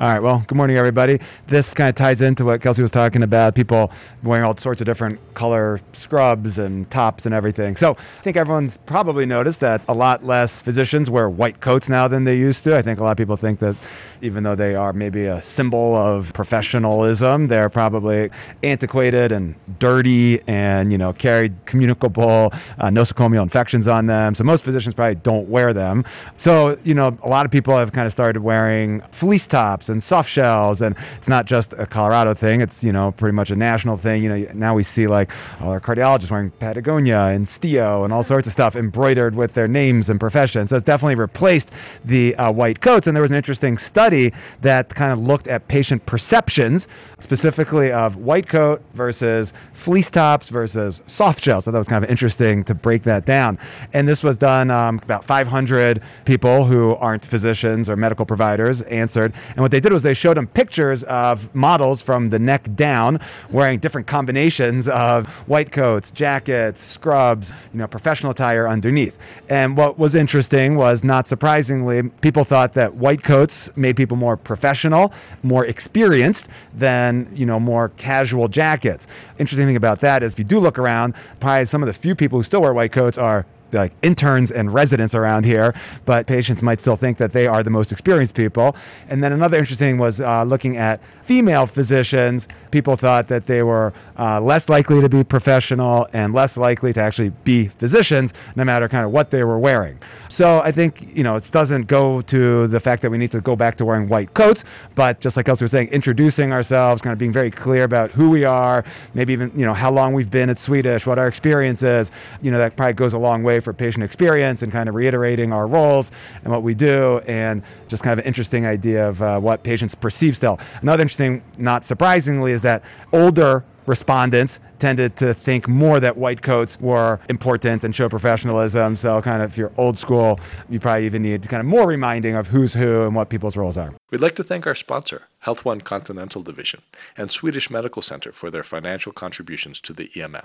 All right. Well, good morning, everybody. This kind of ties into what Kelsey was talking about people wearing all sorts of different color scrubs and tops and everything. So I think everyone's probably noticed that a lot less physicians wear white coats now than they used to. I think a lot of people think that even though they are maybe a symbol of professionalism, they're probably antiquated and dirty and, you know, carry communicable uh, nosocomial infections on them. So most physicians probably don't wear them. So, you know, a lot of people have kind of started wearing fleece tops and soft shells. And it's not just a Colorado thing, it's, you know, pretty much a national thing. You know, now we see like all our cardiologists wearing Patagonia and Stio and all sorts of stuff embroidered with their names and professions. So it's definitely replaced the uh, white coats. And there was an interesting study that kind of looked at patient perceptions, specifically of white coat versus fleece tops versus soft shells. So that was kind of interesting to break that down. And this was done um, about 500 people who aren't physicians or medical providers answered. And what they did was they showed them pictures of models from the neck down wearing different combinations of white coats, jackets, scrubs, you know, professional attire underneath. And what was interesting was not surprisingly, people thought that white coats made people more professional, more experienced than, you know, more casual jackets. Interesting thing about that is if you do look around, probably some of the few people who still wear white coats are like interns and residents around here, but patients might still think that they are the most experienced people. And then another interesting was uh, looking at female physicians. People thought that they were uh, less likely to be professional and less likely to actually be physicians, no matter kind of what they were wearing. So I think you know it doesn't go to the fact that we need to go back to wearing white coats, but just like Kelsey was saying, introducing ourselves, kind of being very clear about who we are, maybe even you know how long we've been at Swedish, what our experience is. You know that probably goes a long for patient experience and kind of reiterating our roles and what we do, and just kind of an interesting idea of uh, what patients perceive still. Another interesting, not surprisingly, is that older respondents tended to think more that white coats were important and show professionalism. So, kind of, if you're old school, you probably even need kind of more reminding of who's who and what people's roles are. We'd like to thank our sponsor, Health One Continental Division, and Swedish Medical Center for their financial contributions to the EMM.